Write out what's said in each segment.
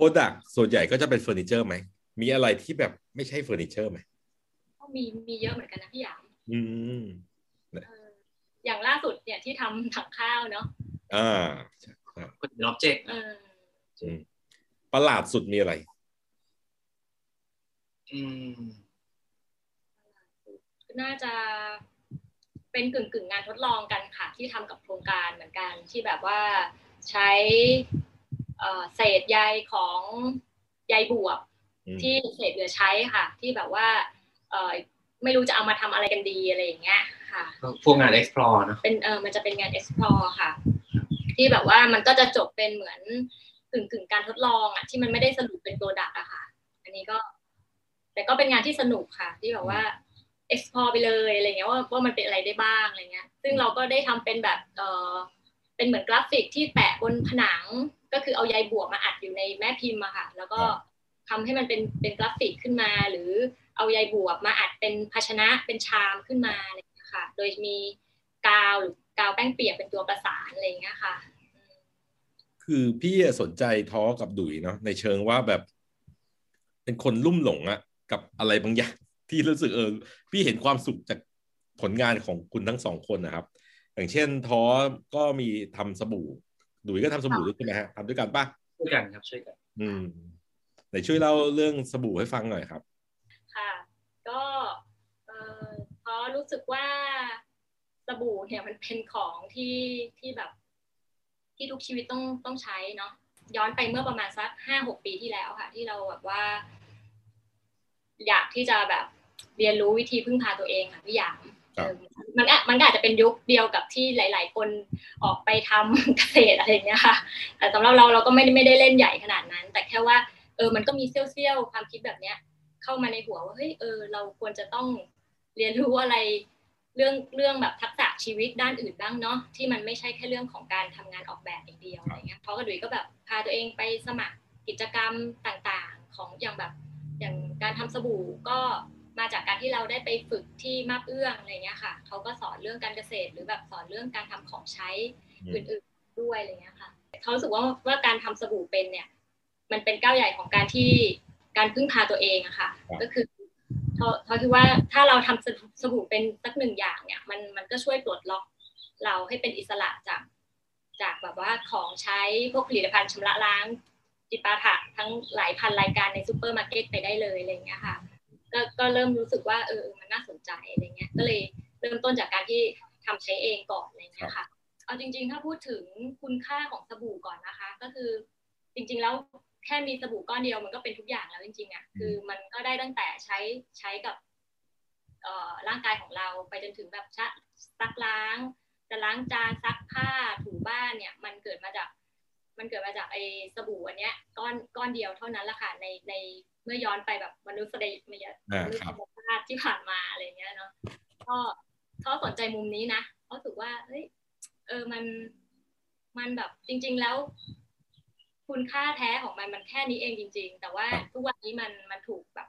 product ส่วนใหญ่ก็จะเป็นเฟอร์นิเจอร์ไหม มีอะไรที่แบบไม่ใช่เฟอร์นิเจอร์ไหมก็มีมีเยอะเหมือนกันนะพี่หยามอืมเอออย่างล่าสุดเนี่ยที่ทำถังข้าวเนาะอ่าเป็น object เอออืมประหลาดสุดมีอะไร อืมน่าจะเป็นกึ่งกึ่งๆงานทดลองกันค่ะ ที่ทำกับโครงการเหมือนกันที่แบบว่าใช้ เอ่อเศษใยของใยบวบอืมที่เศษเหลือใช้ค่ะ ที่แบบว่าเอ่อไม่รู้จะเอามาทำอะไรกันดีอะไรอย่างเงี้ยค่ะก็พวกงาน explore เนอะเป็นเออมันจะเป็นงาน explore ค่ะ ที่แบบว่ามันก็จะจบเป็นเหมือนกึ่งกึ่งๆการทดลองอะที่มันไม่ได้สรุปเป็นตัวดักอะค่ะ อันนี้ก็ แต่ก็เป็นงานที่สนุกค่ะ ที่แบบว่า explore ไปเลยอะไรเงี้ยว่าว่ามันเป็นอะไรได้บ้างอะไรเงี้ย ซึ่งเราก็ได้ทำเป็นแบบเออ เป็นเหมือนกราฟิกที่แปะบนผนัง ก็คือเอาใยบวบมาอัดอยู่ในแม่พิมพ์อะค่ะ แล้วก็ทำให้มันเป็นเป็นกราฟิกขึ้นมา หรือเอาใยบวบมาอัดเป็นภาชนะเป็นชามขึ้นมาอะไรอย่างเงี้ยค่ะ โดยมีกาวหรือกาวแป้งเปียกเป็นตัวประสานอะไรอย่างเงี้ยค่ะ คือพี่อะสนใจท้อกับดุยเนาะในเชิงว่าแบบ เป็นคนลุ่มหลงอะกับอะไรบางอย่างที่รู้สึกเออพี่เห็นความสุขจากผลงานของคุณทั้งสองคนนะครับ อย่างเช่นท้อก็มีทำสบู่ดุยก็ทำสบู่ด้วยใช่ไหมฮะทำด้วยกันปะช่วยกันครับช่วยกัน อืมไหนช่วยเล่าเรื่องสบู่ให้ฟังหน่อยครับ ค่ะ ก็เอ่อเพราะรู้สึกว่าสบู่เนี่ยมันเป็นของที่ที่แบบ ที่ทุกชีวิตต้องต้องใช้เนาะย้อนไปเมื่อประมาณสักห้าหกปีที่แล้วค่ะ ที่เราแบบว่า อยากที่จะแบบเรียนรู้วิธีพึ่งพาตัวเองค่ะพี่หยามครับเออ มันมันก็อาจจะเป็นยุคเดียวกับที่หลาย ๆ คนออกไปทำเกษตรอะไรเงี้ยค่ะแต่สำหรับเราเราก็ไม่ได้ไม่ได้เล่นใหญ่ขนาดนั้น แต่แค่ว่าเออมันก็มีเซี่ยวๆความคิดแบบเนี้ย เข้ามาในหัวว่าเฮ้ยเออเราควรจะต้องเรียนรู้อะไรเรื่องเรื่องแบบทักษะชีวิตด้านอื่นบ้างเนาะที่มันไม่ใช่แค่เรื่องของการทำงานออกแบบอย่างเดียวอะไรเงี้ยเพราะกระดุยก็แบบพาตัวเองไปสมัครกิจกรรมต่างๆ ของอย่างแบบอย่างการทำสบู่ก็ มาจากการที่เราได้ไปฝึกที่มาบเอื้องอะไรเงี้ยค่ะเขาก็สอนเรื่องการเกษตร หรือแบบสอนเรื่องการทำของใช้อืมอื่นๆด้วยอะไรเงี้ยค่ะเขารู้สึกว่าว่าการทำสบู่เป็นเนี่ย มันเป็นก้าวใหญ่ของการที่การพึ่งพาตัวเองอะค่ะครับก็คือเขาเขาคิดว่าถ้าเราทำสบู่สบู่เป็นสักหนึ่งอย่างเนี่ยมันมันก็ช่วยปลดล็อกเราให้เป็นอิสระจากจากแบบว่าของใช้พวกผลิตภัณฑ์ชำระล้างจิปาถะทั้งหลายพันรายการในซูเปอร์มาร์เก็ตไปได้เลยอะไรเงี้ยค่ะ ก็ก็เริ่มรู้สึกว่าเออมันน่าสนใจอะไรเงี้ย ก็เลยเริ่มต้นจากการที่ทำใช้เองก่อนอะไรเงี้ยค่ะ เอาจริง ๆ ถ้าพูดถึงคุณค่าของสบู่ก่อนนะคะ ก็คือจริง ๆ แล้วแค่มีสบู่ก้อนเดียวมันก็เป็นทุกอย่างแล้วจริงๆอะคือมันก็ได้ตั้งแต่ใช้ใช้กับเอ่อร่างกายของเราไปจนถึงแบบชะซักล้าง จะล้างจานซักผ้าถูบ้านเนี่ย มันเกิดมาจาก มันเกิดมาจากไอ้สบู่อันเนี้ยก้อนก้อนเดียวเท่านั้นแหละค่ะในในเมื่อย้อนไปแบบมนุษย์มยอ่ามนุษครับยชาติที่ผ่านมาอะไรเงี้ยเนาะก็เขาสนใจมุมนี้นะเขารู้สึกว่าเฮ้ยเออมันมันแบบจริง ๆแล้ว คุณค่าแท้ของมันมันแค่นี้เองจริง ๆ แต่ว่าครับทุกวันนี้มันมันถูกแบบ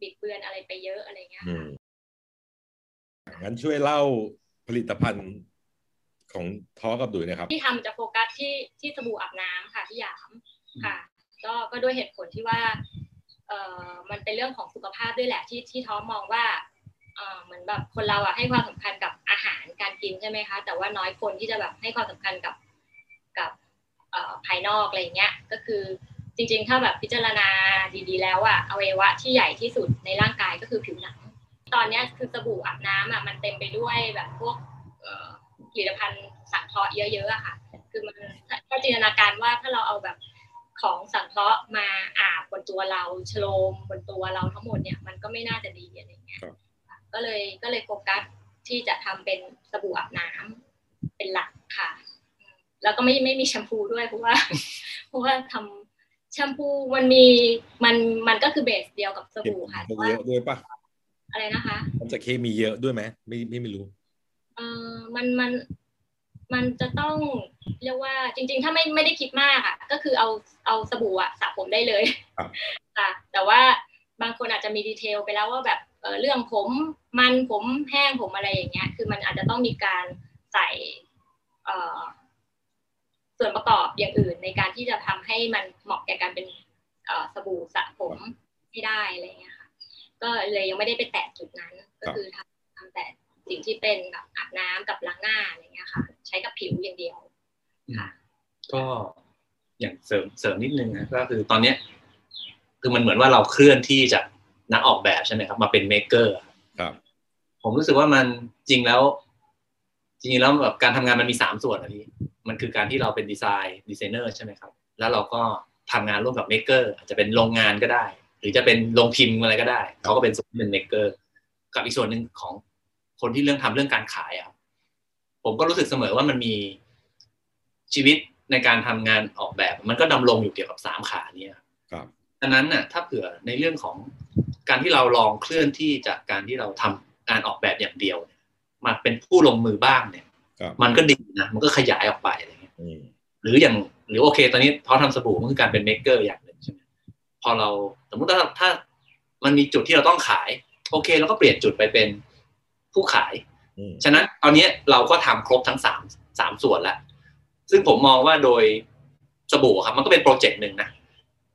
บิดเบือนอะไรไปเยอะอะไรเงี้ยอืค่ะมงั้นช่วยเล่าผลิตภัณฑ์ของท้อกับดุยนะครับ ที่ทำจะโฟกัสที่ที่สบู่อาบน้ำค่ะที่หยามค่ะ ก็ก็ด้วยเหตุผลที่ว่า เออมันเป็นเรื่องของสุขภาพด้วยแหละที่ที่ท้อมองว่าเออเหมือนแบบคนเราอะให้ความสำคัญกับอาหารการกินใช่ไหมคะ แต่ว่าน้อยคนที่จะแบบให้ความสำคัญกับกับเอ่อภายนอกอะไรเงี้ยก็คือจริง ๆ ถ้าแบบพิจารณาดีๆ แล้วอะอวัยวะที่ใหญ่ที่สุดในร่างกายก็คือผิวหนัง ตอนเนี้ยคือสบู่อาบน้ำอะมันเต็มไปด้วยแบบพวกเอ่อผลิตภัณฑ์สังเคราะห์เยอะๆอะค่ะ คือมันถ้าจินตนาการว่าถ้าเราเอาแบบ ของสังเคราะห์มาอาบบนตัวเราโฉลมบนตัวเราทั้งหมดเนี่ยมันก็ไม่น่าจะดีอะไรเงี้ยครับก็เลยก็เลยโฟกัสที่จะทำเป็นสบู่อาบน้ำเป็นหลักค่ะอืมแล้วก็ไม่ไม่มีแชมพูด้วยเพราะว่า เพราะว่าทำแชมพูมันมีมันมันก็คือเบสเดียวกับสบู่ค่ะแต่ว่าเยอะด้วยปะอะไรนะคะ มันจะเคมีเยอะด้วยไหมไม่ไม่ไม่รู้เออมันมัน มันจะต้องเรียกว่าจริง ๆ ถ้าไม่ไม่ได้คิดมากอะ ก็คือเอาเอาสบู่อะสระผมได้เลยครับค่ะแต่ว่าบางคนอาจจะมีดีเทลไปแล้วว่าแบบเออเรื่องผมมันผมแห้งผมอะไรอย่างเงี้ย คือมันอาจจะต้องมีการใส่เอ่อส่วนประกอบอย่างอื่นในการที่จะทำให้มันเหมาะแก่การเป็นสเอ่อสบู่สระผมให้ได้อะไรเงี้ยค่ะ ก็เลยยังไม่ได้ไปแตะจุดนั้น ก็คือทำทำแต่ สิ่งที่เป็นแบบอาบน้ำกับล้างหน้าอะไรเงี้ยค่ะ ใช้กับผิวอย่างเดียวค่ะก็อย่างเสริมเสริมนิดนึงนะก็คือตอนเนี้ยคือมันเหมือนว่าเราเคลื่อนที่จากนักออกแบบใช่ไหมครับ มาเป็น maker ครับ ผมรู้สึกว่ามันจริงแล้ว จริงๆแล้วแบบการทำงานมันมีสามส่วนนะพี่มันคือการที่เราเป็น design designer ใช่ไหมครับ แล้วเราก็ทำงานร่วมกับ maker อาจจะเป็นโรงงานก็ได้ หรือจะเป็นโรงพิมพ์อะไรก็ได้ เขาก็เป็นส่วนที่เป็น maker กับอีกส่วนหนึ่งของ คนที่เรื่องทำเรื่องการขายอะครับผมก็รู้สึกเสมอว่ามันมีชีวิตในการทำงานออกแบบ มันก็ดำรงอยู่เกี่ยวกับสามขาเนี่ยครับดังนั้นน่ะ ถ้าเผื่อในเรื่องของการที่เราลองเคลื่อนที่จากการที่เราทำงานออกแบบอย่างเดียวเนี่ยมาเป็นผู้ลงมือบ้างเนี่ยครับมันก็ดีนะมันก็ขยายออกไปอะไรเงี้ยอืมหรืออย่างหรือโอเค ตอนนี้เขาทำสบู่มันคือการเป็นเมคเกอร์อย่างหนึ่งใช่ไหมพอเราสมมุติถ้าถ้ามันมีจุดที่เราต้องขาย โอเคเราก็เปลี่ยนจุดไปเป็น ผู้ขายอืมฉะนั้นตอนนี้เราก็ทำครบทั้งสามสามส่วนแล้ว ซึ่งผมมองว่าโดยสบู่ครับ มันก็เป็นโปรเจกต์หนึ่งนะ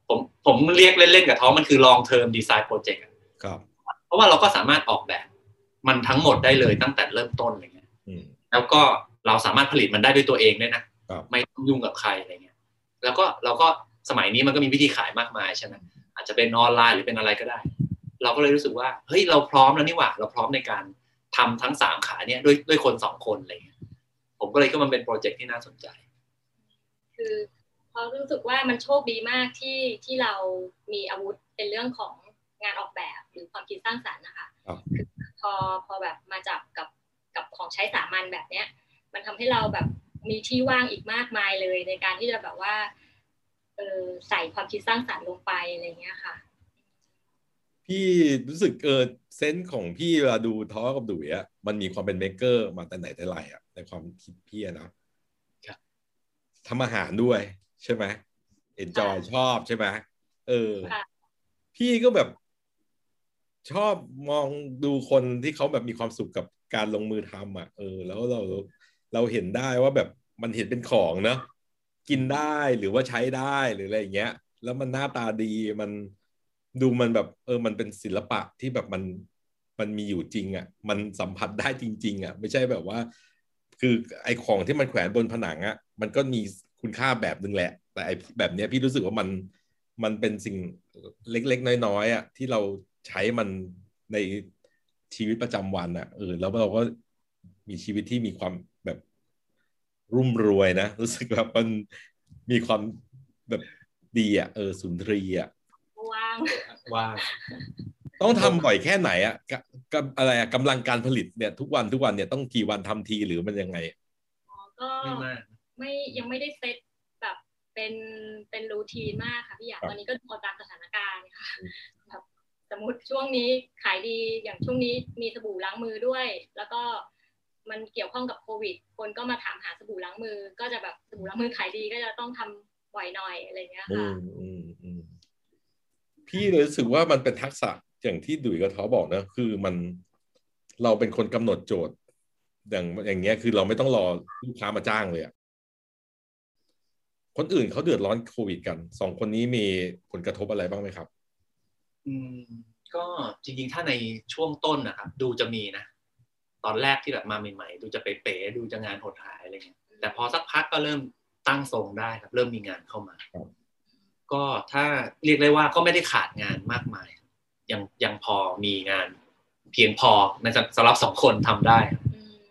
ผมผมเรียกเล่นๆกับท้องมันคือ long term design project อะครับ เพราะว่าเราก็สามารถออกแบบ มันทั้งหมดได้เลยตั้งแต่เริ่มต้นอะไรเงี้ยอืมแล้วก็เราสามารถผลิตมันได้ด้วยตัวเองด้วยนะครับไม่ต้องยุ่งกับใครอะไรเงี้ย แล้วก็เราก็สมัยนี้มันก็มีวิธีขายมากมายใช่ไหมอาจจะเป็นออนไลน์หรือเป็นอะไรก็ได้ เราก็เลยรู้สึกว่า เฮ้ย เราพร้อมแล้วนี่หว่า เราพร้อมในการ ทำทั้งสามขาเนี่ยด้วยด้วยคนสองคนอะไรเงี้ยผมก็เลยคิดว่ามันเป็นโปรเจกต์ที่น่าสนใจ คือเขารู้สึกว่ามันโชคดีมากที่ที่เรามีอาวุธเป็นเรื่องของงานออกแบบหรือความคิดสร้างสรรค์นะคะครับคือพอพอแบบมาจับกับกับของใช้สามัญแบบเนี้ย มันทำให้เราแบบมีที่ว่างอีกมากมายเลยในการที่จะแบบว่าเออใส่ความคิดสร้างสรรค์ลงไปอะไรเงี้ยค่ะ พี่รู้สึกเออ sense ของพี่เวลาดูท้อกับดุยอะมันมีความเป็น maker มาแต่ไหนแต่ไรอะในความคิดพี่อะนะครับทำอาหารด้วยใช่ไหม enjoy ค่ะชอบใช่ไหมเออค่ะพี่ก็แบบชอบมองดูคนที่เขาแบบมีความสุขกับการลงมือทำอะ เออ แล้วเราเราเห็นได้ว่าแบบมันเห็นเป็นของเนอะกินได้หรือว่าใช้ได้หรืออะไรอย่างเงี้ย แล้วมันหน้าตาดีมัน ดูมันแบบเออมันเป็นศิลปะที่แบบมันมันมีอยู่จริงอะ มันสัมผัสได้จริง ๆอะ ไม่ใช่แบบว่า คือไอของที่มันแขวนบนผนังอะ มันก็มีคุณค่าแบบนึงแหละ แต่ไอแบบเนี้ยพี่รู้สึกว่ามันมันเป็นสิ่งเล็กๆ น้อยๆอะ ที่เราใช้มันในชีวิตประจำวันอะเออแล้วเราก็มีชีวิตที่มีความแบบรุ่มรวยนะ รู้สึกแบบมันมีความแบบดีอะเออสุนทรีอะ ว่างว่าต้องทำบ่อยแค่ไหนอะกะกะอะไรอะกำลังการผลิตเนี่ยทุกวันทุกวันเนี่ยต้องกี่วันทำทีหรือมันยังไงก็ไม่มากไม่ยังไม่ได้เซตแบบเป็นเป็นรูทีนมากค่ะพี่อยากครับตอนนี้ก็ดูเอาตามสถานการณ์ค่ะอืมแบบสมมติช่วงนี้ขายดีอย่างช่วงนี้มีสบู่ล้างมือด้วย แล้วก็มันเกี่ยวข้องกับโควิด คนก็มาถามหาสบู่ล้างมือ ก็จะแบบสบู่ล้างมือขายดีก็จะต้องทำบ่อยหน่อยอะไรอย่างเงี้ยอืค่ะมอืมอืม พี่เลยรู้สึกว่ามันเป็นทักษะอย่างที่ดุยกับท้อบอกนะ คือมันเราเป็นคนกำหนดโจทย์ อย่างอย่างเงี้ยคือเราไม่ต้องรอลูกค้ามาจ้างเลยอะคนอื่นเขาเดือดร้อนโควิดกันสองคนนี้มีผลกระทบอะไรบ้างไหมครับ อืม ก็จริงๆ ถ้าในช่วงต้นนะครับ ดูจะมีนะ ตอนแรกที่แบบมาใหม่ๆ ดูจะเป๋ๆดูจะงานหดหายอะไรเงี้ยแต่พอสักพักก็เริ่มตั้งทรงได้ครับ เริ่มมีงานเข้ามาครับ ก็ถ้าเรียกได้ว่าก็ไม่ได้ขาดงานมากมาย ยังยังพอมีงานเพียงพอในสำหรับสองคนทำได้อืม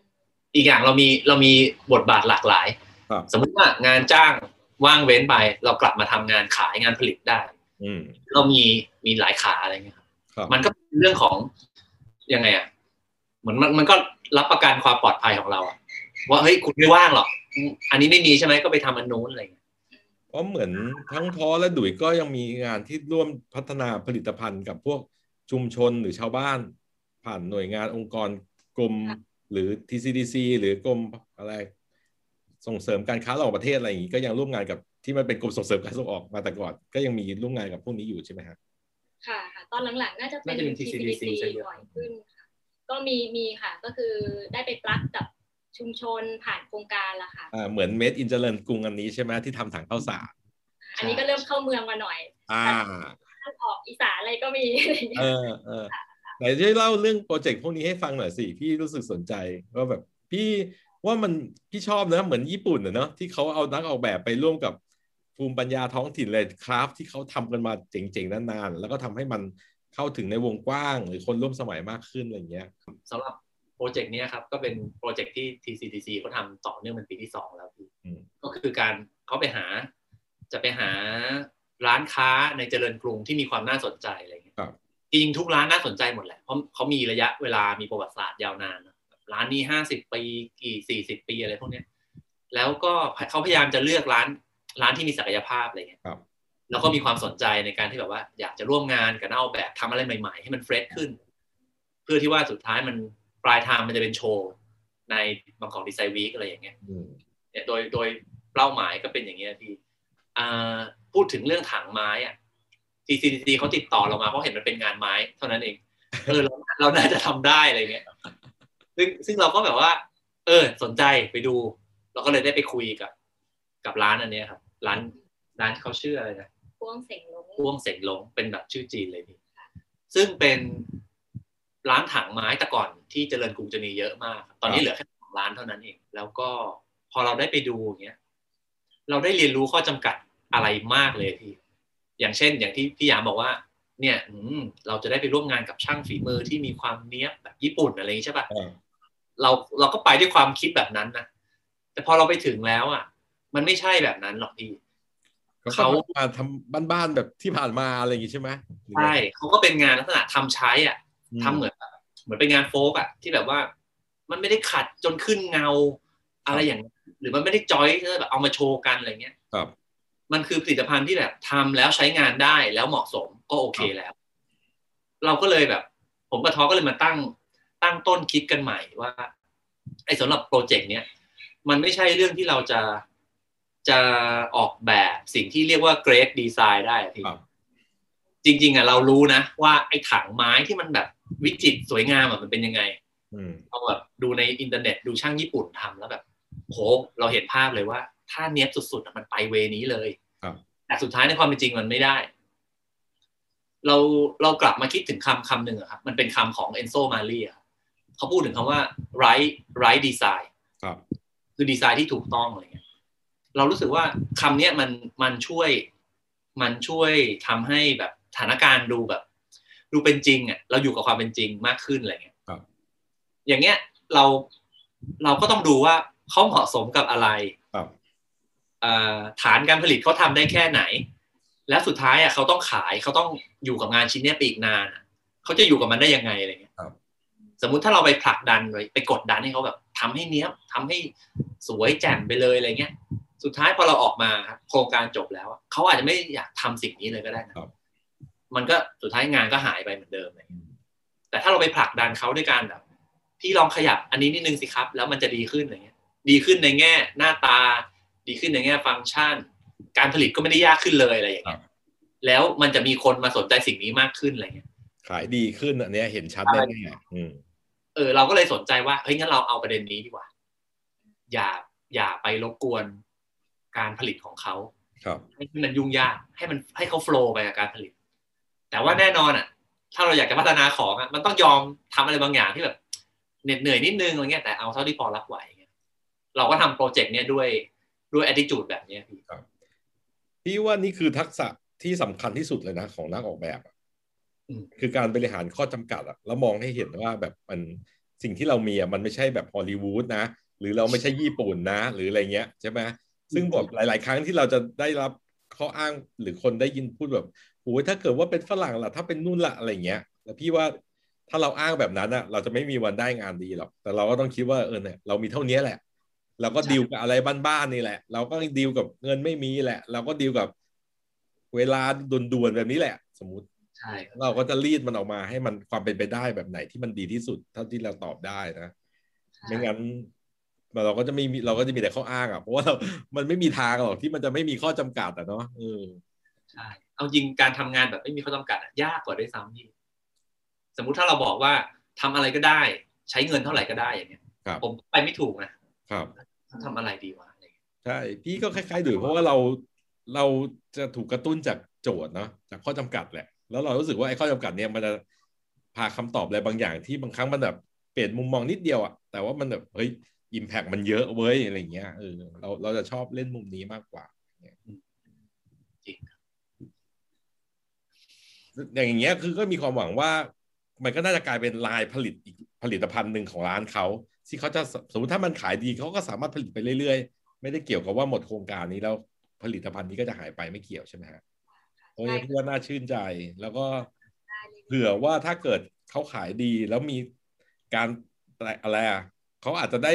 อีกอย่างเรามีเรามีบทบาทหลากหลายครับสมมุติว่างานจ้างว่างเว้นไปเรากลับมาทำงานขายงานผลิตได้อืมเรามีมีหลายขาอะไรเงี้ยครับครับมันก็เป็นเรื่องของยังไงอะเหมือนมันมันก็รับประกันความปลอดภัยของเราอะว่าเฮ้ยคุณไม่ว่างหรอกอืมอันนี้ไม่มีใช่ไหมก็ไปทำอันนู้นอะไรเงี้ยเพ ราะเหมือนทั้งท้อและดุยก็ยังมีงานที่ร่วมพัฒนาผลิตภัณฑ์กับพวกชุมชนหรือชาวบ้าน ผ่านหน่วยงานองค์กรกรมหรือ TCDC หรือกรมอะไร ส่งเสริมการค้าระหว่างประเทศอะไรอย่างนี้ก็ยังร่วมงานกับที่มันเป็นกรมส่งเสริมการส่งออกมาแต่ก่อนก็ยังมีร่วมงานกับพวกนี้อยู่ใช่ไหมครับค่ะค่ะ ตอนหลังๆ น่าจะเป็นน่าจะเป็น TCDC TCDC ซะเยอะบ่อยขึ้นค่ะก็มีมีค่ะก็คือได้ไปปลักกับ ชุมชนผ่านโครงการละค่ะอ่าเหมือน Made in เจริญกรุงอันนี้ใช่ไหมที่ทำถังข้าวสารอันนี้ก็เริ่มเข้าเมืองมาหน่อย อ่าทางออกอีสานอะไรก็มีอะไรอย่างเงี้เอยอเออไหนช่วยเล่าเรื่องโปรเจกต์พวกนี้ให้ฟังหน่อยสิพี่รู้สึกสนใจว่าแบบพี่ว่ามันพี่ชอบนะเหมือนญี่ปุ่นอะเนาะที่เขาเอานักออกแบบไปร่วมกับภูมิปัญญาท้องถิ่นเลยคราฟที่เขาทำกันมาเจ๋งๆนานๆแล้วก็ทำให้มันเข้าถึงในวงกว้าง หรือคนร่วมสมัยมากขึ้นอะไรอย่างเงี้ยสำหรับ โปรเจกต์เนี้ยครับ ก็เป็นโปรเจกต์ที่ TCDC เขาทำต่อเนื่องเป็นปีที่สองแล้วพี่อืมก็คือการเขาไปหา จะไปหาร้านค้าในเจริญกรุงที่มีความน่าสนใจอะไรเงี้ยครับจริงๆทุกร้านน่าสนใจหมดแหละเพราะเขามีระยะเวลามีประวัติศาสตร์ยาวนานนะร้านนี้ห้าสิบปีกี่สี่สิบปีอะไรพวกเนี้ย แล้วก็เขาพยายามจะเลือกร้านร้านที่มีศักยภาพอะไรเงี้ยครับแล้วก็มีความสนใจในการที่แบบว่า อยากจะร่วมงานกับนักออกแบบทำอะไรใหม่ ๆ ให้มันเฟรชขึ้น เพื่อที่ว่าสุดท้ายมัน ปลายทางมันจะเป็นโชว์ในบางกอกดีไซน์วีคอะไรอย่างเงี้ยอืมเนี่ยโดยโดยเป้าหมายก็เป็นอย่างเงี้ยพี่อ่าพูดถึงเรื่องถังไม้อะ TCDC เขาติดต่อเรามาเพราะเห็นมันเป็นงานไม้ เท่านั้นเองเออเราเราน่าจะทำได้อะไรเงี้ยซึ่งซึ่งเราก็แบบว่า เออ สนใจไปดู เราก็เลยได้ไปคุยกับ กับร้านอันเนี้ยครับ ร้านร้านเขาชื่ออะไรนะพ่วงเสียงลงพ่วงเสงหลงเป็นแบบชื่อจีนเลยพี่ซึ่งเป็น ร้านถังไม้แต่ก่อนที่เจริญกรุงจะมีเยอะมากครับตอนนี้เหลือแค่สองร้านเท่านั้นเอง แล้วก็พอเราได้ไปดูอย่างเงี้ย เราได้เรียนรู้ข้อจำกัดอะไรมากเลยพี่ อย่างเช่น อย่างที่พี่ยามบอกว่า เนี่ยอืมเราจะได้ไปร่วมงานกับช่างฝีมือที่มีความเนี้ยบแบบญี่ปุ่นอะไรอย่างงี้ใช่ปะอ่าเราเราก็ไปด้วยความคิดแบบนั้นนะแต่พอเราไปถึงแล้วอะ มันไม่ใช่แบบนั้นหรอกพี่เขาเขามาทำบ้านๆแบบที่ผ่านมาอะไรอย่างงี้ใช่ไหมหรือไงใช่เขาก็เป็นงานลักษณะทำใช้อะอืม ทำเหมือนแบบเหมือนเป็นงานโฟกอะที่แบบว่า มันไม่ได้ขัดจนขึ้นเงาอะไรอย่างนั้นหรือมันไม่ได้จอยแบบเอามาโชว์กันอะไรเงี้ยครับ มันคือผลิตภัณฑ์ที่แบบทำแล้วใช้งานได้แล้วเหมาะสมก็โอเคแล้ว เราก็เลยแบบ ผมกับทอก็เลยมาตั้งตั้งต้นคิดกันใหม่ว่า ไอ้สำหรับโปรเจกต์เนี้ยมันไม่ใช่เรื่องที่เราจะจะออกแบบสิ่งที่เรียกว่า great design ได้อะพี่ครับจริง ๆอะเรารู้นะ ว่าไอ้ถังไม้ที่มันแบบ วิจิตรสวยงามอะมันเป็นยังไงอืมเราแบบดูในอินเทอร์เน็ตดูช่างญี่ปุ่นทำแล้วแบบโหเราเห็นภาพเลยว่า ถ้าเนี้ยบสุดๆอะมันไป way นี้เลยครับแต่สุดท้ายในความเป็นจริงมันไม่ได้ เราเรากลับมาคิดถึงคำคำหนึ่งอะครับมันเป็นคำของเอนโซมาเรียเขาพูดถึงคำว่า right right design ครับคือดีไซน์ที่ถูกต้องอะไรเงี้ย เรารู้สึกว่าคำเนี้ยมันมันช่วย มันช่วยทำให้แบบสถานการณ์ดูแบบ ดูเป็นจริงอะเราอยู่กับความเป็นจริงมากขึ้นอะไรเงี้ยครับอย่างเงี้ยเราเราก็ต้องดูว่าเขาเหมาะสมกับอะไรครับเอ่อฐานการผลิตเขาทำได้แค่ไหน และสุดท้ายอะเขาต้องขายเขาต้องอยู่กับงานชิ้นเนี้ยไปอีกนานอะเขาจะอยู่กับมันได้ยังไงอะไรเงี้ยครับสมมุติถ้าเราไปผลักดันไปไปกดดันให้เขาแบบทำให้เนี้ยบทำให้สวยแจ่มไปเลยอะไรเงี้ย สุดท้ายพอเราออกมาครับโครงการจบแล้วอะเขาอาจจะไม่อยากทำสิ่งนี้เลยก็ได้นะครับ มันก็สุดท้ายงานก็หายไปเหมือนเดิมเลยอืมแต่ถ้าเราไปผลักดันเขาด้วยการแบบพี่ลองขยับอันนี้นิดนึงสิครับ แล้วมันจะดีขึ้นอะไรเงี้ย ดีขึ้นในแง่หน้าตา ดีขึ้นในแง่ฟังก์ชัน การผลิตก็ไม่ได้ยากขึ้นเลยอะไรอย่างเงี้ยแล้วมันจะมีคนมาสนใจสิ่งนี้มากขึ้นอะไรเงี้ย ขายดีขึ้นอันเนี้ยเห็นชัดใช่แน่ๆอืมเออ เราก็เลยสนใจว่าเฮ้ยงั้นเราเอาประเด็นนี้ดีกว่า อย่าอย่าไปรบกวนการผลิตของเขาครับให้มันยุ่งยากให้มันให้เขาโฟล์ไปกับการผลิต แต่ว่าแน่นอนอะ ถ้าเราอยากจะพัฒนาของอะมันต้องยอมทำอะไรบางอย่างที่แบบเหน็ดเหนื่อยนิดนึงอะไรเงี้ยแต่เอาเท่าที่พอรับไหวเงี้ยเราก็ทำโปรเจกต์เนี้ยด้วยด้วย attitude แบบเนี้ยพี่พี่ว่านี่คือทักษะที่สำคัญที่สุดเลยนะ ของนักออกแบบอะอืมคือการบริหารข้อจำกัดอะแล้วมองให้เห็นว่าแบบมันสิ่งที่เรามีอะมันไม่ใช่แบบฮอลลีวูดนะ หรือเราไม่ใช่ญี่ปุ่นนะ หรืออะไรเงี้ยใช่ไหมซึ่งแบบหลาย ๆ ครั้งที่เราจะได้รับข้ออ้างหรือคนได้ยินพูดแบบ โอ้ยถ้าเกิดว่าเป็นฝรั่งล่ะ ถ้าเป็นนู่นละอะไรเงี้ยแล้วพี่ว่าถ้าเราอ้างแบบนั้นอะเราจะไม่มีวันได้งานดีหรอกแต่เราก็ต้องคิดว่าเออเนี่ยเรามีเท่านี้แหละ เราก็ดีลกับอะไรบ้านๆนี่แหละ เราก็ดีลกับเงินไม่มีแหละ เราก็ดีลกับเวลาด่วนๆแบบนี้แหละ สมมุติใช่ครับเราก็จะรีดมันออกมาให้มันความเป็นไปได้แบบไหนที่มันดีที่สุดเท่าที่เราตอบได้นะไม่งั้นเราก็จะไม่มีเราก็จะมีแต่ข้ออ้างอะเพราะว่าเรา มันไม่มีทางหรอกที่มันจะไม่มีข้อจำกัดอะเนาะเออใช่ เอาจริงการทำงานแบบไม่มีข้อจำกัดอะยากกว่าด้วยซ้ำพี่สมมุติถ้าเราบอกว่าทำอะไรก็ได้ ใช้เงินเท่าไหร่ก็ได้อย่างเงี้ยครับผมไปไม่ถูกนะครับทำอะไรดีวะอะไรเงี้ยใช่พี่ก็คล้ายๆดุยเพราะว่าเราเราจะถูกกระตุ้นจากโจทย์เนาะจากข้อจำกัดแหละ แล้วเรารู้สึกว่าไอ้ข้อจำกัดเนี่ยมันจะพาคำตอบอะไรบางอย่างที่บางครั้งมันแบบเปลี่ยนมุมมองนิดเดียวอะแต่ว่ามันแบบเฮ้ยอิมแพกมันเยอะเว้ยอะไรเงี้ยเออเราเราจะชอบเล่นมุมนี้มากกว่า จริง อย่างเงี้ยคือก็มีความหวังว่า มันก็น่าจะกลายเป็นลายผลิตอีกผลิตภัณฑ์หนึ่งของร้านเขาที่เขาจะสมมติถ้ามันขายดีเขาก็สามารถผลิตไปเรื่อยๆ ไม่ได้เกี่ยวกับว่าหมดโครงการนี้แล้วผลิตภัณฑ์นี้ก็จะหายไปไม่เกี่ยวใช่ไหมฮะโอ้ยพี่ว่าน่าชื่นใจแล้วก็เผื่อว่าถ้าเกิดเขาขายดีแล้วมีการอะไรอะเขาอาจจะได้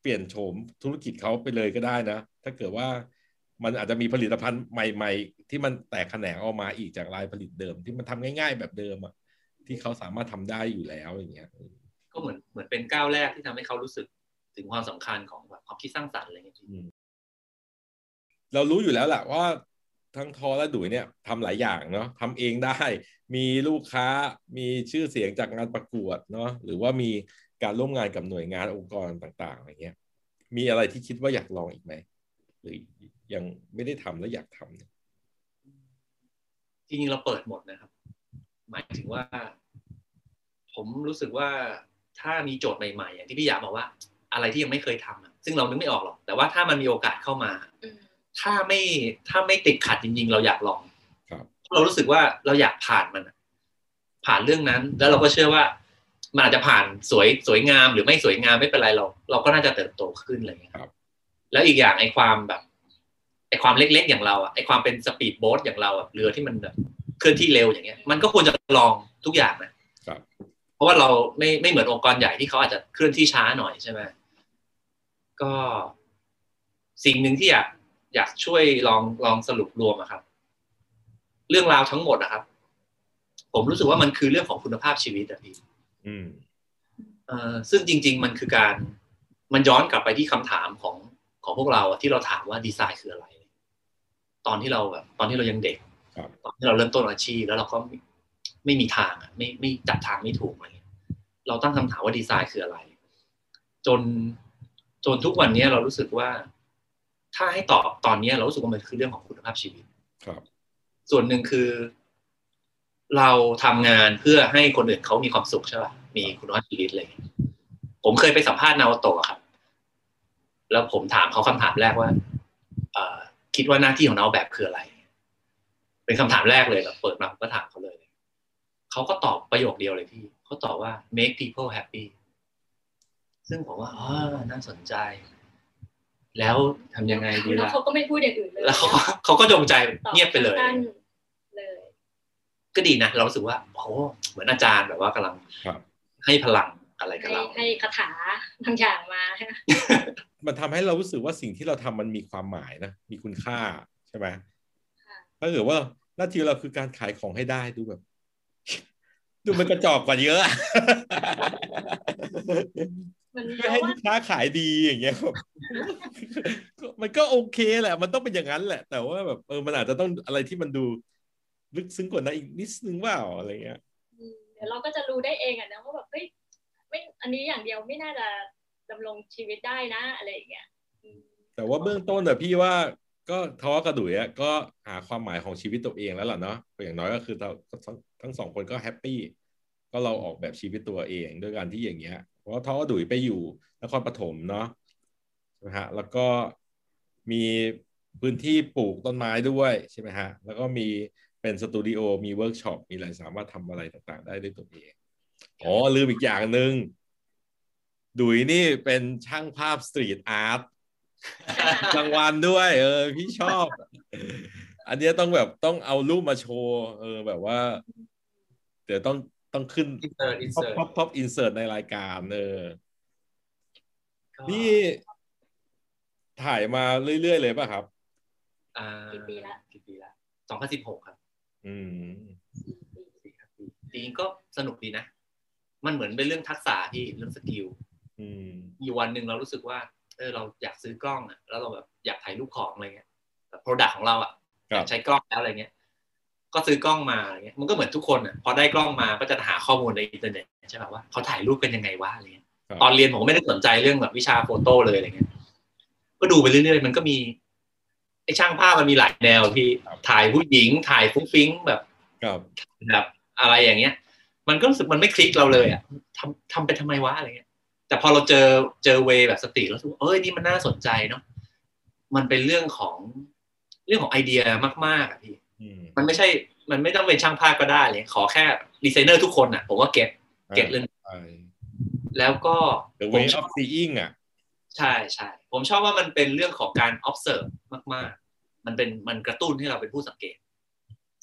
เปลี่ยนโฉมธุรกิจเขาไปเลยก็ได้นะ ถ้าเกิดว่ามันอาจจะมีผลิตภัณฑ์ใหม่ ๆ ที่มันแตกแขนงออกมาอีกจากลายผลิตเดิม ที่มันทำง่าย ๆ แบบเดิมอะที่เขาสามารถทำได้อยู่แล้วอย่างเงี้ยก็เหมือนเหมือนเป็นก้าวแรกที่ทำให้เขารู้สึกถึงความสำคัญของแบบความคิดสร้างสรรค์อะไรเงี้ยเรารู้อยู่แล้วแหละว่าทั้งทอและดุยเนี่ยทำหลายอย่างเนาะทำเองได้ มีลูกค้ามีชื่อเสียงจากงานประกวดเนาะหรือว่ามีการร่วมงานกับหน่วยงานองค์กรต่าง ๆอะไรเงี้ย มีอะไรที่คิดว่าอยากลองอีกไหมหรือยังไม่ได้ทำแล้วอยากทำเนี่ย จริงๆเราเปิดหมดนะครับ หมายถึงว่า ผมรู้สึกว่าถ้ามีโจทย์ใหม่ๆ อย่างที่พี่อยากบอกว่า อะไรที่ยังไม่เคยทำซึ่งเรานึกไม่ออกหรอก แต่ว่าถ้ามันมีโอกาสเข้ามาถ้าไม่ถ้าไม่ติดขัดจริง ๆ เราอยากลองครับเรารู้สึกว่าเราอยากผ่านมันผ่านเรื่องนั้น แล้วเราก็เชื่อว่ามันอาจจะผ่านสวยสวยงามหรือไม่สวยงามไม่เป็นไรเรา เราก็น่าจะเติบโตขึ้นอะไรอย่างเงี้ยครับ แล้วอีกอย่างไอ้ความแบบ ไอ้ความเล็ก ๆ อย่างเราอะไอ้ความเป็นสปีดโบ๊ทอย่างเราอะเรือที่มันแบบเคลื่อนที่เร็วอย่างเงี้ย มันก็ควรจะลองทุกอย่างนะครับเพราะว่าเราไม่ไม่เหมือนองค์กรใหญ่ที่เขาอาจจะเคลื่อนที่ช้าหน่อยใช่ไหมก็สิ่งหนึ่งที่อยากอยากช่วยลองลองสรุปรวมอะครับ เรื่องราวทั้งหมดนะครับ ผมรู้สึกว่ามันคือเรื่องของคุณภาพชีวิตอะพี่อืมเอ่อซึ่งจริง ๆ มันคือการมันย้อนกลับไปที่คำถามของของพวกเราอะที่เราถามว่าดีไซน์คืออะไร ตอนที่เราแบบตอนที่เรายังเด็กครับตอนที่เราเริ่มต้นอาชีพแล้วเราก็ไม่ไม่มีทางอะไม่ไม่จับทางไม่ถูกอะไรเงี้ยเราตั้งคำถามว่าดีไซน์คืออะไร จนจนทุกวันนี้เรารู้สึกว่า ถ้าให้ตอบตอนนี้เรารู้สึกว่ามันคือเรื่องของคุณภาพชีวิตครับ ส่วนหนึ่งคือ เราทำงานเพื่อให้คนอื่นเขามีความสุขใช่ป่ะมีคุณภาพชีวิตเลย ผมเคยไปสัมภาษณ์นาโอโตะครับ แล้วผมถามเขาคำถามแรกว่าเอ่อ คิดว่าหน้าที่ของนาโอแบบคืออะไร เป็นคำถามแรกเลยแบบเปิดมาผมก็ถามเขาเลย เขาก็ตอบประโยคเดียวเลยพี่เขาตอบว่า make people happy ซึ่งผมว่าอ๋อน่าสนใจ แล้วทำยังไงดีแล้วล่ะเขาก็ไม่พูดอย่างอื่นเลยแล้วเขาก็เขาก็จงใจตอบเงียบไปเลยสั้นเลยก็ดีนะเรารู้สึกว่าโอ้โหเหมือนอาจารย์แบบว่ากำลังครับให้พลัง อะไรกับให้เราให้คาถาบางอย่างมา มันทำให้เรารู้สึกว่าสิ่งที่เราทำมันมีความหมายนะ มีคุณค่าใช่ไหมค่ะถ้าเกิดว่าหน้าที่เราคือการขายของให้ได้ดูแบบ ดูมันกระจอกกว่าเยอะอะมันไม่ให้ลูกค้าขายดีอย่างเงี้ยแบบก็มันก็โอเคแหละ มันต้องเป็นอย่างนั้นแหละ แต่ว่าแบบเออมันอาจจะต้องอะไรที่มันดูลึกซึ้งกว่านั้นอีกนิดนึงว่าอะไรเงี้ยอืมเดี๋ยวเราก็จะรู้ได้เองอะนะว่าแบบเฮ้ย ไม่อันนี้อย่างเดียวไม่น่าจะดำรงชีวิตได้นะอะไรอย่างเงี้ยแต่ว่าเบื้องต้นอะพี่ว่าก็ท้อกระดุยอะก็หาความหมายของชีวิตตัวเองแล้วล่ะเนาะอย่างน้อยก็คือเราทั้งสองคนก็ happy ก็เราออกแบบชีวิตตัวเองด้วยการที่อย่างเงี้ย เพราะว่าท้อกับดุยไปอยู่นครปฐมเนาะใช่ไหมฮะแล้วก็มีพื้นที่ปลูกต้นไม้ด้วยใช่ไหมฮะแล้วก็มีเป็นสตูดิโอมีเวิร์กช็อปมีอะไรสามารถทำอะไรต่างๆ ได้ด้วยตัวเอง อ๋อลืมอีกอย่างหนึ่งดุยนี่เป็นช่างภาพ street artรางวัลด้วย เออ พี่ชอบ อันเนี้ยต้องแบบต้องเอารูปมาโชว์ เออ แบบว่า เดี๋ยวต้องต้องขึ้น insert in pop sert pop pop insert ในรายการเออนี่ถ่ายมาเรื่อย ๆ เลยป่ะครับ อ่ากี่ปีละกี่ปีละสองพันสิบหกครับ อืมสี่ครับปีจริงๆก็สนุกดีนะ มันเหมือนเป็นเรื่องทักษะที่เรื่อง skillอืมอยู่วันหนึ่งเรารู้สึกว่า เออเราอยากซื้อกล้องอะแล้วเราแบบอยากถ่ายรูปของอะไรเงี้ยแบบ product ของเราอะครับอยากใช้กล้องแล้วอะไรเงี้ยก็ซื้อกล้องมาอะไรเงี้ยมันก็เหมือนทุกคนอะพอได้กล้องมาก็จะหาข้อมูลในอินเทอร์เน็ตใช่ไหมว่าเขาถ่ายรูปกันยังไงวะอะไรเงี้ยครับตอนเรียนผมก็ไม่ได้สนใจเรื่องแบบวิชา photo เลยอะไรเงี้ย ก็ดูไปเรื่อยๆมันก็มีอ้อช่างภาพมันมีหลายแนวพี่ถ่ายผู้หญิงถ่ายฟุ้งฟิ้งแบบครับแบบอะไรอย่างเงี้ย มันก็รู้สึกมันไม่คลิกเราเลยอะทำทำไปทำไมวะอะไรเงี้ย แต่พอเราเจอเจอ way แบบ street แล้วรู้สึกว่าเอ้ยนี่มันน่าสนใจเนาะมันเป็นเรื่องของเรื่องของไอเดียมากๆอะพี่อืมมันไม่ใช่ มันไม่ต้องเป็นช่างภาพก็ได้เลย ขอแค่ดีไซเนอร์ทุกคนอะ ผมว่า get get เรื่องใช่แล้วก็ The ผม way ชอบ of seeing อะ ใช่ใช่ผมชอบว่ามันเป็นเรื่องของการ observe มาก ๆ มันเป็นมันกระตุ้นให้เราเป็นผู้สังเกต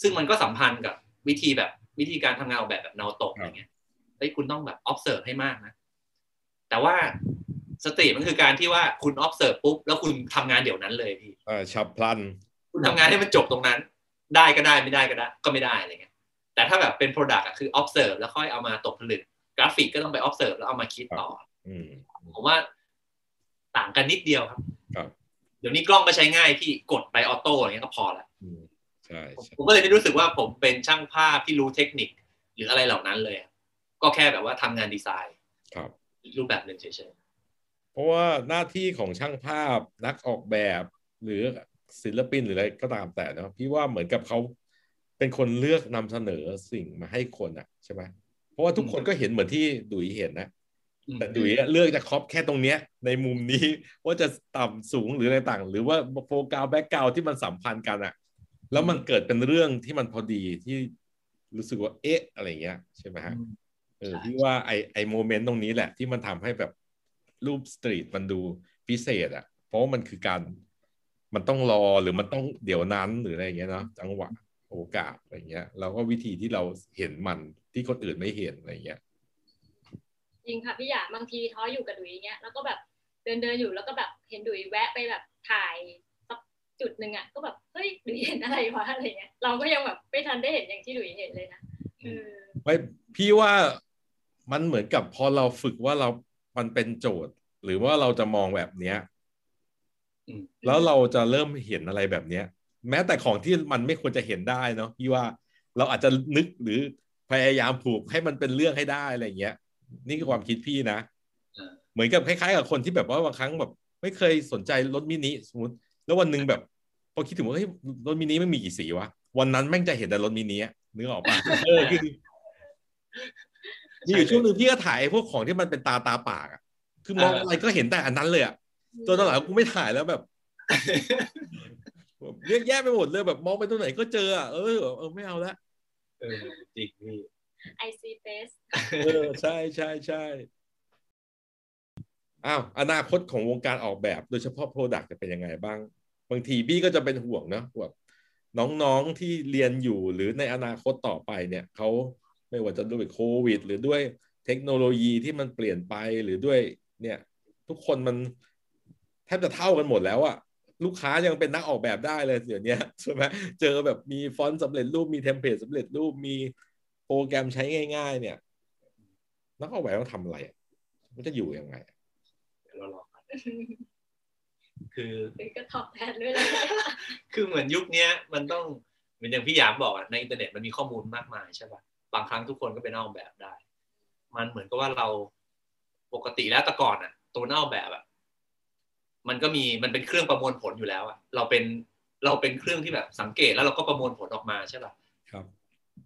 ซึ่งมันก็สัมพันธ์กับวิธีแบบ วิธีการทำงานออกแบบแบบแนวตกอะไรเงี้ยเฮ้ยคุณต้องแบบ observe ให้มากนะ แต่ว่าสติมันคือการที่ว่าคุณ observe ปุ๊บ แล้วคุณทำงานเดี๋ยวนั้นเลยพี่เออฉับพลัน คุณทำงานให้มันจบตรงนั้น ได้ก็ได้ไม่ได้ก็ได้ ก็ไม่ได้อะไรเงี้ย แต่ถ้าแบบเป็น product อะคือ observe แล้วค่อยเอามาตกผลึก กราฟิกก็ต้องไป observe แล้วเอามาคิดต่ออืมผมว่าต่างกันนิดเดียวครับครับ เดี๋ยวนี้กล้องก็ใช้ง่ายพี่กดไปออโต้อย่างเงี้ยก็พอละอืม ใช่ผมใช่ผมก็เลยไม่รู้สึกว่าผมเป็นช่างภาพที่รู้เทคนิคหรืออะไรเหล่านั้นเลยอะก็แค่แบบว่าทำงานดีไซน์ครับอีกรูปแบบหนึ่งเฉยเพราะว่าหน้าที่ของช่างภาพนักออกแบบหรือศิลปินหรืออะไรก็ตามแต่เนาะพี่ว่าเหมือนกับเขาเป็นคนเลือกนำเสนอสิ่งมาให้คนอะใช่ไหมเพราะว่าทุกคนก็เห็นเหมือนที่ดุยเห็นนะๆอืมแต่ดุยอะเลือกจะ crop แค่ตรงเนี้ย ในมุมนี้ว่าจะต่ำสูงหรืออะไรต่าง หรือว่าโฟกัส background ที่มันสัมพันธ์กันอะ แล้วมันเกิดเป็นเรื่องที่มันพอดีที่รู้สึกว่าเอ๊ะอะไรเงี้ยใช่ไหมฮะอืมเออใช่พี่ว่าไอไอ moment ตรงนี้แหละ ที่มันทำให้แบบรูป street มันดูพิเศษอะเพราะว่ามันคือการมันต้องรอหรือมันต้องเดี๋ยวนั้นหรืออะไรอย่างเงี้ยเนาะจังหวะโอกาสอะไรเงี้ยแล้วก็วิธีที่เราเห็นมันที่คนอื่นไม่เห็นอะไรเงี้ยจริงค่ะพี่หยาบางทีท้ออยู่กับดุยอย่างเงี้ยแล้วก็แบบเดินเดินอยู่แล้วก็แบบเห็นดุยแวะไปแบบถ่ายสัก จุดหนึ่งอะก็แบบเฮ้ยดุยเห็นอะไรวะอะไรเงี้ยเราก็ยังแบบไม่ทันได้เห็นอย่างที่ดุยเห็นเลยนะเออไม่พี่ว่ามันเหมือนกับพอเราฝึกว่าเรา มันเป็นโจทย์ หรือว่าเราจะมองแบบเนี้ยอืมแล้วเราจะเริ่มเห็นอะไรแบบเนี้ย แม้แต่ของที่มันไม่ควรจะเห็นได้เนาะพี่ว่าเราอาจจะนึกหรือพยายามผูกให้มันเป็นเรื่องให้ได้อะไรเงี้ย นี่คือความคิดพี่นะอ่าเหมือนกับคล้ายๆ กับคนที่แบบว่าบางครั้งแบบ ไม่เคยสนใจรถมินิสมมติ แล้ววันหนึ่งแบบพอคิดถึงว่าเฮ้ยรถมินิไม่มีกี่สีวะวันนั้นแม่งจะเห็นแต่รถมินิอะนึกออกปะเออคือมีอยู่ช่วงหนึ่งพี่ก็ถ่ายไอ้พวกของที่มันเป็นตาตาปากอะคือมองอะไรก็เห็นแต่อันนั้นเลยอะจนตอนหลังกูไม่ถ่ายแล้วแบบแบบเยอะแยะไปหมดเลยแบบมองไปตรงไหนก็เจออะเออเออไม่เอาละเออจริงพี่ I see faceเออใช่ใช่ใช่อ้าวอนาคตของวงการออกแบบโดยเฉพาะ product จะเป็นยังไงบ้าง บางทีพี่ก็จะเป็นห่วงนะแบบน้องๆที่เรียนอยู่หรือในอนาคตต่อไปเนี่ยเขาไม่ว่าจะด้วยโควิด หรือด้วยเทคโนโลยีที่มันเปลี่ยนไปหรือด้วยเนี่ยทุกคนมันแทบจะเท่ากันหมดแล้วอะลูกค้ายังเป็นนักออกแบบได้เลยเดี๋ยวนี้ใช่ไหมเจอแบบมีฟอนต์สำเร็จรูปมี template สำเร็จรูปมีโปรแกรมใช้ง่าย ๆ เนี่ย นักออกแบบต้องทำอะไรมันจะอยู่ยังไงอะเดี๋ยวเราลองกัน คือดุยก็ตอบแทนด้วยเลยคือเหมือนยุคเนี้ย มันต้องเหมือนอย่างพี่หยามบอกอะในอินเทอร์เน็ตมันมีข้อมูลมากมายใช่ป่ะบางครั้งทุกคนก็เป็นนักออกแบบได้ มันเหมือนกับว่าเราปกติแล้วแต่ก่อนอะตัวนักออกแบบอะมันก็มีมันเป็นเครื่องประมวลผลอยู่แล้วอะเราเป็นเราเป็นเครื่องที่แบบสังเกตแล้วเราก็ประมวลผลออกมาใช่ป่ะครับ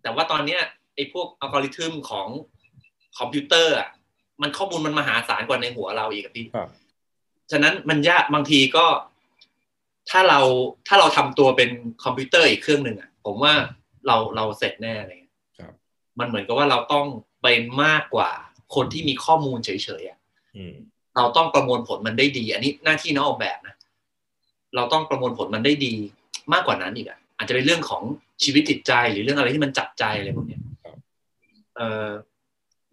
แต่ว่าตอนเนี้ยไอ้พวกอัลกอริทึมของคอมพิวเตอร์อะมันข้อมูลมันมหาศาลกว่าในหัวเราอีกอะพี่ครับ ฉะนั้นมันยากบางทีก็ ถ้าเราถ้าเราทำตัวเป็นคอมพิวเตอร์อีกเครื่องหนึ่งอะ ผมว่าเราเราเสร็จแน่อะไรเงี้ยครับ มันเหมือนกับว่าเราต้องเป็นมากกว่าคนที่มีข้อมูลเฉยๆอะอืมเราต้องประมวลผลมันได้ดี อันนี้หน้าที่นักออกแบบนะเราต้องประมวลผลมันได้ดีมากกว่านั้นอีกอะ อาจจะเป็นเรื่องของชีวิตจิตใจหรือเรื่องอะไรที่มันจับใจอะไรพวกเนี้ยครับเอ่อ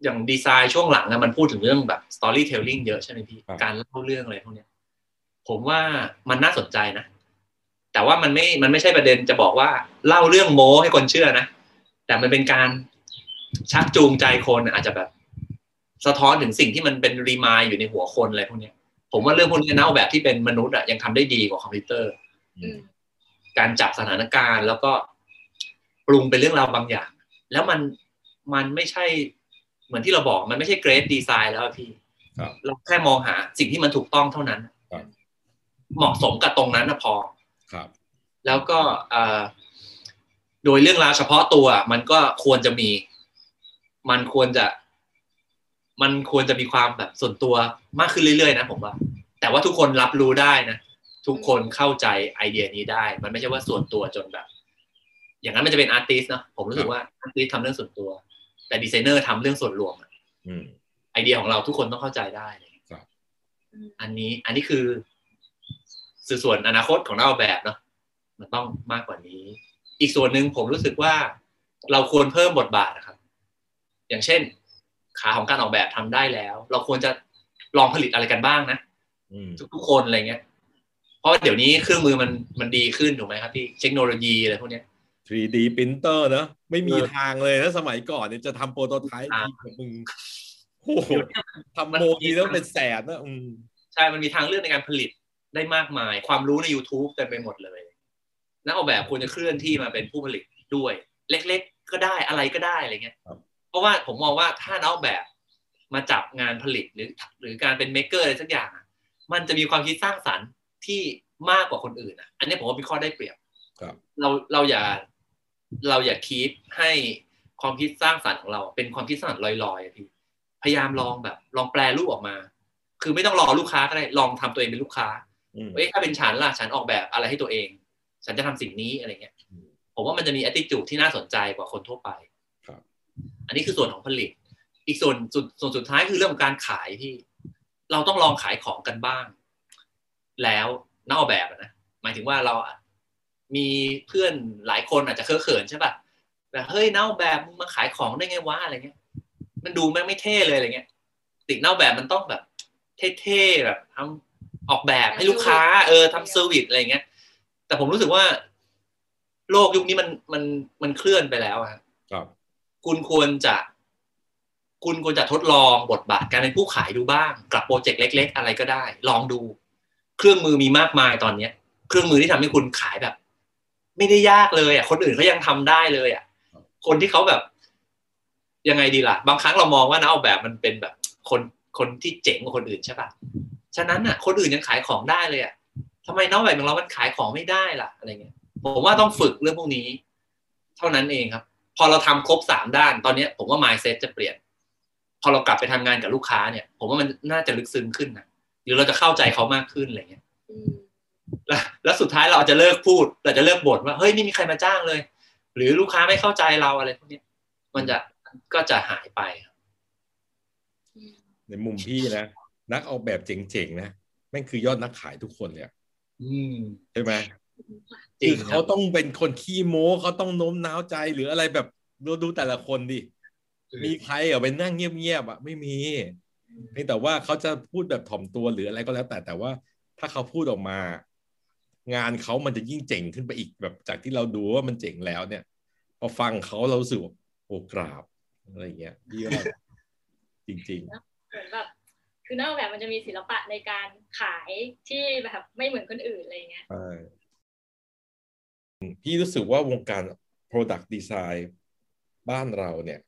อย่างดีไซน์ช่วงหลังอะมันพูดถึงเรื่องแบบ storytelling เยอะใช่ไหมพี่การเล่าเรื่องอะไรพวกเนี้ย ผมว่ามันน่าสนใจนะ แต่ว่ามันไม่มันไม่ใช่ประเด็นจะบอกว่าเล่าเรื่องโม้ให้คนเชื่อนะ แต่มันเป็นการชักจูงใจคนอาจจะแบบ สะท้อนถึงสิ่งที่มันเป็นรีมายอยู่ในหัวคนอะไรพวกเนี้ย ผมว่าเรื่องพวกนี้นะเอาแบบที่เป็นมนุษย์อะยังทำได้ดีกว่าคอมพิวเตอร์อืมการจับสถานการณ์แล้วก็ปรุงเป็นเรื่องราวบางอย่าง แล้วมันมันไม่ใช่ เหมือนที่เราบอกมันไม่ใช่เกรดดีไซน์แล้วอะพี่ครับเราแค่มองหาสิ่งที่มันถูกต้องเท่านั้นครับเหมาะสมกับตรงนั้นนะพอครับ แล้วก็เอ่อโดยเรื่องราวเฉพาะตัว มันก็ควรจะมี มันควรจะ มันควรจะมีความแบบส่วนตัวมากขึ้นเรื่อยๆนะผมว่า แต่ว่าทุกคนรับรู้ได้นะทุกคนเข้าใจไอเดียนี้ได้ มันไม่ใช่ว่าส่วนตัวจนแบบ อย่างนั้นมันจะเป็นอาร์ติสเนาะผมรู้สึกว่าอาร์ติสทำเรื่องส่วนตัว แต่ดีไซเนอร์ทำเรื่องส่วนรวมอะอืมไอเดียของเราทุกคนต้องเข้าใจได้เลยอืมอันนี้ อันนี้คือสื่อส่วนอนาคตของนักออกแบบเนาะมันต้องมากกว่านี้ อีกส่วนหนึ่งผมรู้สึกว่าเราควรเพิ่มบทบาทนะครับ อย่างเช่น ขาของการออกแบบทำได้แล้ว เราควรจะลองผลิตอะไรกันบ้างนะอืมทุกๆคนอะไรเงี้ยเพราะว่าเดี๋ยวนี้เครื่องมือมันมันดีขึ้นถูกไหมครับพี่เทคโนโลยีอะไรพวกเนี้ย 3D printer เนอะไม่มีเออทางเลยถ้าสมัยก่อนเนี่ยจะทำโปรโตไทป์อ่าทีกับมึงโอ้โหทำโมทีแล้วเป็นแสนนะอืมใช่มันมีทางเลือกในการผลิตได้มากมาย ความรู้ใน YouTube เต็มไปหมดเลยนักออกแบบควรจะเคลื่อนที่มาเป็นผู้ผลิตด้วย เล็กๆ ก็ได้อะไรก็ได้อะไรเงี้ยเพราะว่าผมมองว่าถ้านักออกแบบมาจับงานผลิตหรือหรือการเป็นเมคเกอร์อะไรสักอย่างอะมันจะมีความคิดสร้างสรรค์ที่มากกว่าคนอื่นอะ อันนี้ผมว่าเป็นข้อได้เปรียบครับเราเราอย่า เราอย่าคีปให้ความคิดสร้างสรรค์ของเรา เป็นความคิดสร้างสรรค์ลอยๆอะพี่พยายามลองแบบ ลองแปลรูปออกมา คือไม่ต้องรอลูกค้าก็ได้ลองทำตัวเองเป็นลูกค้าอืมเอ้ยถ้าเป็นฉันล่ะฉันออกแบบอะไรให้ตัวเอง ฉันจะทำสิ่งนี้อะไรเงี้ยอืมผมว่ามันจะมี attitude ที่น่าสนใจกว่าคนทั่วไปครับอันนี้คือส่วนของผลิต อีกส่วนส่วนส่วนสุดท้ายคือเรื่องของการขายที่ เราต้องลองขายของกันบ้าง แล้วนักออกแบบอะนะหมายถึงว่าเราอะ มีเพื่อนหลายคนอาจจะเคอะเขินใช่ป่ะแบบเฮ้ยนักออกแบบมึงมาขายของได้ไงวะอะไรเงี้ย มันดูแม่งไม่เท่เลยอะไรเงี้ยติกนักออกแบบมันต้องแบบเท่ๆแบบทำออกแบบให้ลูกค้า เออทำ service อะไรเงี้ย แต่ผมรู้สึกว่า โลกยุคนี้มันมันมันเคลื่อนไปแล้วอะครับคุณควรจะ คุณควรจะทดลองบทบาทการเป็นผู้ขายดูบ้าง กับโปรเจกต์เล็ก ๆ อะไรก็ได้ ลองดู เครื่องมือมีมากมายตอนเนี้ย เครื่องมือที่ทำให้คุณขายแบบ ไม่ได้ยากเลยอะคนอื่นเขายังทำได้เลยอะคนที่เขาแบบยังไงดีล่ะ บางครั้งเรามองว่านักออกแบบมันเป็นแบบคนคนที่เจ๋งกว่าคนอื่นใช่ปะฉะนั้นอะ คนอื่นยังขายของได้เลยอะทำไมนักออกแบบของเรามันขายของไม่ได้ล่ะอะไรเงี้ยผมว่าต้องฝึกเรื่องพวกนี้ เท่านั้นเองครับ พอเราทำครบสามด้าน ตอนเนี้ยผมว่า mindset จะเปลี่ยน พอเรากลับไปทำงานกับลูกค้าเนี่ย ผมว่ามันน่าจะลึกซึ้งขึ้นนะหรือเราจะเข้าใจเขามากขึ้นอะไรเงี้ย แล้วแล้วสุดท้ายเราอาจจะเลิกพูดเราจะเลิกบ่นว่าเฮ้ยไม่มีใครมาจ้างเลย หรือลูกค้าไม่เข้าใจเราอะไรพวกเนี้ยมันจะก็จะหายไปครับอืมในมุมพี่นะ นักออกแบบเจ๋งๆนะแม่งคือยอดนักขายทุกคนเลยอะอืมใช่ไหมจริคืงอคเขารับต้องเป็นคนขี้โม้เขาต้องโน้มน้าวใจหรืออะไรแบบดูดูแต่ละคนดิมีใครเหรอไปนั่งเงียบๆอะไม่มีเพียงแต่ว่าเขาจะพูดแบบถ่อมตัวหรืออะไรก็แล้วแต่แต่ว่า ถ้าเขาพูดออกมา งานเขามันจะยิ่งเจ๋งขึ้นไปอีกแบบจากที่เราดูว่ามันเจ๋งแล้วเนี่ย พอฟังเขาเรารู้สึกว่าโอ้กราบอะไรอย่างเงี้ยพี่ว่าจริงเหมือนแบบคือนักออกแบบมันจะมีศิลปะในการขายที่แบบไม่เหมือนคนอื่นอะไรเงี้ยๆใช่พี่รู้สึกว่าวงการ Product Design บ้านเราเนี่ย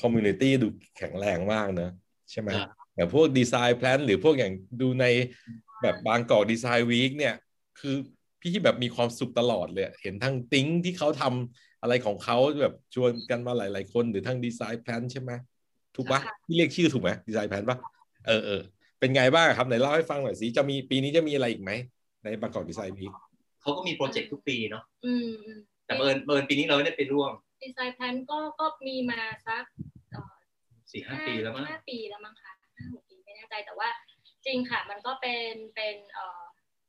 community ดูแข็งแรงมากเนอะใช่ไหมอ่าอย่างพวก Design Plant หรือพวกอย่างดูในแบบ Bangkok Design Week เนี่ย คือ พี่แบบมีความสุขตลอดเลย เห็นทั้งติ้งที่เขาทำอะไรของเขาแบบชวนกันมาหลาย ๆ คนหรือทั้ง Design Plant ใช่ไหมถูกปะใช่พี่เรียกชื่อถูกไหม Design Plant ปะเออเออเป็นไงบ้างครับไหนเล่าให้ฟังหน่อยสิจะมีปีนี้จะมีอะไรอีกไหมใน Bangkok Design Week เขาก็มี project ทุกปีเนาะอืมอืมแต่เบิร์นเบิร์นปีนี้เราไม่ได้ไปร่วม Design Plant ก็ก็มีมาสักเอ่อสี่ห้าปีแล้วมั้งห้าปีแล้วมั้งคะห้าหกปีไม่แน่ใจแต่ว่าจริงค่ะ มันก็เป็นเป็นเอ่อ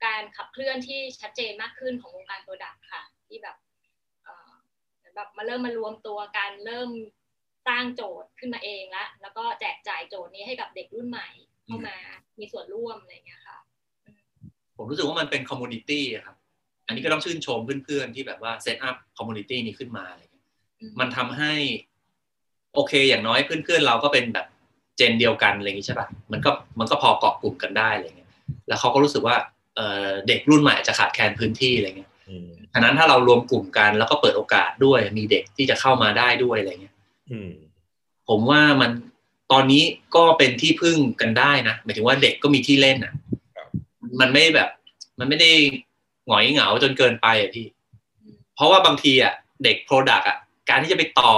การขับเคลื่อนที่ชัดเจนมากขึ้นของวงการ product ค่ะ ที่แบบเอ่อเหมือนแบบมาเริ่มมารวมตัวกันเริ่มสร้างโจทย์ขึ้นมาเองละแล้วก็แจกจ่ายโจทย์นี้ให้กับเด็กรุ่นใหม่เข้ามามีส่วนร่วมอะไรอย่างเงี้ยค่ะ ผมรู้สึกว่ามันเป็น community ครับ อันนี้ก็ต้องชื่นชมเพื่อนๆ ที่แบบว่า set up community นี้ขึ้นมาอะไรเงี้ยอืมมันทำให้ โอเค อย่างน้อยเพื่อนๆเราก็เป็นแบบ gen เดียวกันอะไรอย่างงี้ใช่ปะมันก็มันก็พอเกาะกลุ่มกันได้อะไรเงี้ยแล้วเขาก็รู้สึกว่า เอ่อเด็กรุ่นใหม่อาจจะขาดแคลนพื้นที่อะไรเงี้ยอืมฉะนั้นถ้าเรารวมกลุ่มกันแล้วก็เปิดโอกาสด้วยมีเด็กที่จะเข้ามาได้ด้วยอะไรเงี้ยอืมผมว่ามันตอนนี้ก็เป็นที่พึ่งกันได้นะหมายถึงว่าเด็กก็มีที่เล่นอะ มันไม่แบบ มันไม่ได้หงอยเหงาจนเกินไปอะพี่ เพราะว่าบางทีอะเด็กโปรดักอะการที่จะไปต่อ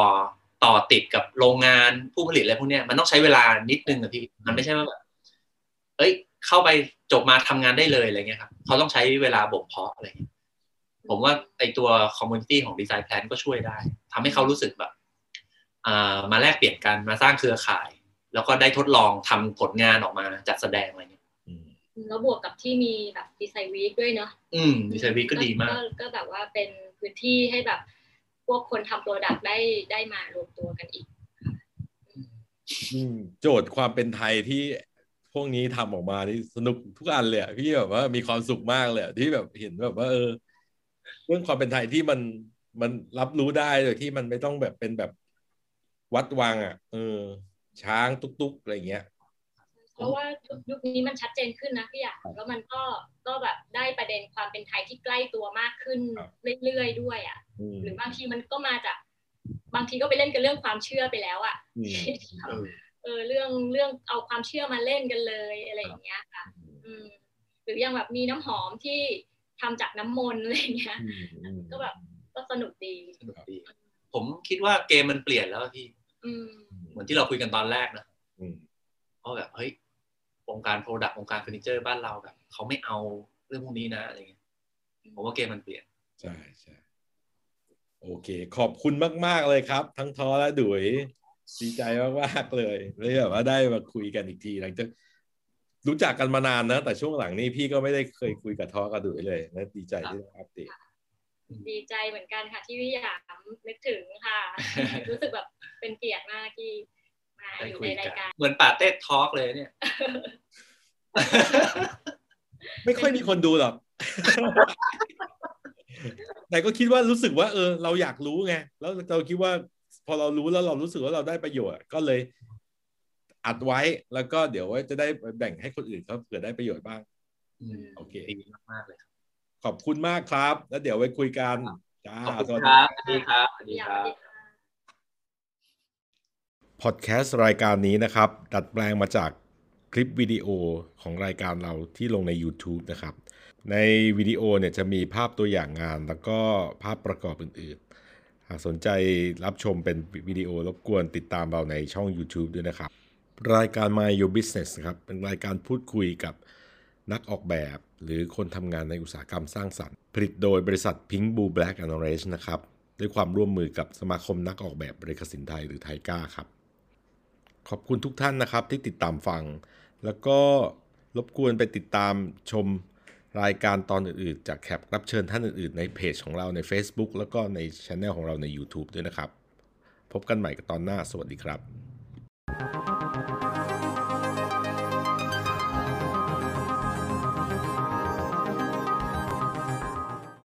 ต่อติดกับโรงงานผู้ผลิตอะไรพวกเนี้ยมันต้องใช้เวลานิดนึงอะพี่ มันไม่ใช่ว่าแบบเอ้ย เข้าไปจบมาทำงานได้เลยอะไรเงี้ยครับเขาต้องใช้เวลาบ่มเพาะอะไรเงี้ยผมว่าไอตัว community ของ Design Plant ก็ช่วยได้ทำให้เขารู้สึกแบบอ่ามาแลกเปลี่ยนกันมาสร้างเครือข่าย แล้วก็ได้ทดลองทำผลงานออกมาจัดแสดงอะไรเงี้ยอืมแล้วบวกกับที่มีแบบ Design Week ด้วยเนาะอืม Design Week ก็ดีมาก ก็แบบว่าเป็นพื้นที่ให้แบบพวกคนทำ product ได้ได้มารวมตัวกันอีกอืมโจทย์ความเป็นไทยที่ พวกนี้ทำออกมานี่สนุกทุกอันเลยอะพี่แบบว่ามีความสุขมากเลยอะที่แบบเห็นแบบว่า เออ เรื่องความเป็นไทยที่มันมันรับรู้ได้โดยที่มันไม่ต้องแบบเป็นแบบวัดวังอะเออ ช้างตุ๊กๆอะไรเงี้ยเพราะว่ายุคนี้มันชัดเจนขึ้นนะพี่อยากแล้วมันก็ก็แบบได้ประเด็นความเป็นไทยที่ใกล้ตัวมากขึ้นครับเรื่อยๆด้วย อะอืมหรือบางทีมันก็มาจาก บางทีก็ไปเล่นกันเรื่องความเชื่อไปแล้วอะอืม เออเออเรื่องเรื่องเอาความเชื่อมาเล่นกันเลยอะไรอย่างเงี้ยค่ะ อืมหรือยังแบบมีน้ำหอมที่ทำจากน้ำมนต์อะไรอย่างเงี้ยอืมอืมก็แบบก็สนุกดีสนุกดี ผมคิดว่าเกมมันเปลี่ยนแล้วอะพี่อืมเหมือนที่เราคุยกันตอนแรกนะอืมเพราะแบบเฮ้ยวงการ product วงการเฟอร์นิเจอร์บ้านเราแบบเขาไม่เอาเรื่องพวกนี้นะอะไรเงี้ยผมว่าเกมมันเปลี่ยน ใช่ใช่โอเค ขอบคุณมาก ๆ เลยครับ ทั้งทอและดุย ดีใจมากๆเลยเลยแบบว่าได้มาคุยกันอีกทีหลังจากรู้จักกันมานานนะ แต่ช่วงหลังนี้พี่ก็ไม่ได้เคยคุยกับทอกับดุยเลยนะดีใจที่ได้อัปเดตดีใจเหมือนกันค่ะที่พี่หยามนึกถึงค่ะ รู้สึกแบบเป็นเกียรติมากที่มาได้อยู่คุในยรากัยนการเหมือนป่าเต้ทอล์กเลยเนี่ย ไม่ค่อยมีคนดูหรอกแต่ก็คิดว่ารู้สึกว่า เออ เราอยากรู้ไงแล้วเราคิดว่าพ อเรารู้แล้วเรารู้สึกว่าเราได้ประโยชน์ก็เลยอัดไว้แล้วก็เดี๋ยวไว้จะได้แบ่งให้คนอื่นเขาเผื่อได้ประโยชน์บ้างอืมโอเคดีมากๆเลยครับขอบคุณมากครับ แล้วเดี๋ยวไว้คุยกันจ้าขอบคุณสวัสคดีรับสวัสดีครับสวัสดีพี่หยาคมรับสวัสดีค่ะพอดแคสต์รายการนี้นะครับ ดัดแปลงมาจากคลิปวิดีโอของรายการเราที่ลงใน YouTube นะครับ ในวิดีโอเนี่ยจะมีภาพตัวอย่างงานแล้วก็ภาพประกอบอื่นๆหากสนใจรับชมเป็นวิดีโอรบกวนติดตามเราในช่อง YouTube ด้วยนะครับ รายการ My Your Business ครับ เป็นรายการพูดคุยกับนักออกแบบ หรือคนทำงานในอุตสาหกรรมสร้างสรรค์ ผลิตโดยบริษัท Pink Blue Black and Orange นะครับ ด้วยความร่วมมือกับสมาคมนักออกแบบบริกสินไทยหรือไทก้าครับ ขอบคุณทุกท่านนะครับที่ติดตามฟัง แล้วก็รบกวนไปติดตามชม รายการตอนอื่นๆ จากแขกรับเชิญท่านอื่นๆ ในเพจของเราใน Facebook แล้วก็ในช anel ของเราใน YouTube ด้วยนะครับ พบกันใหม่กับตอนหน้า สวัสดีครับ thank you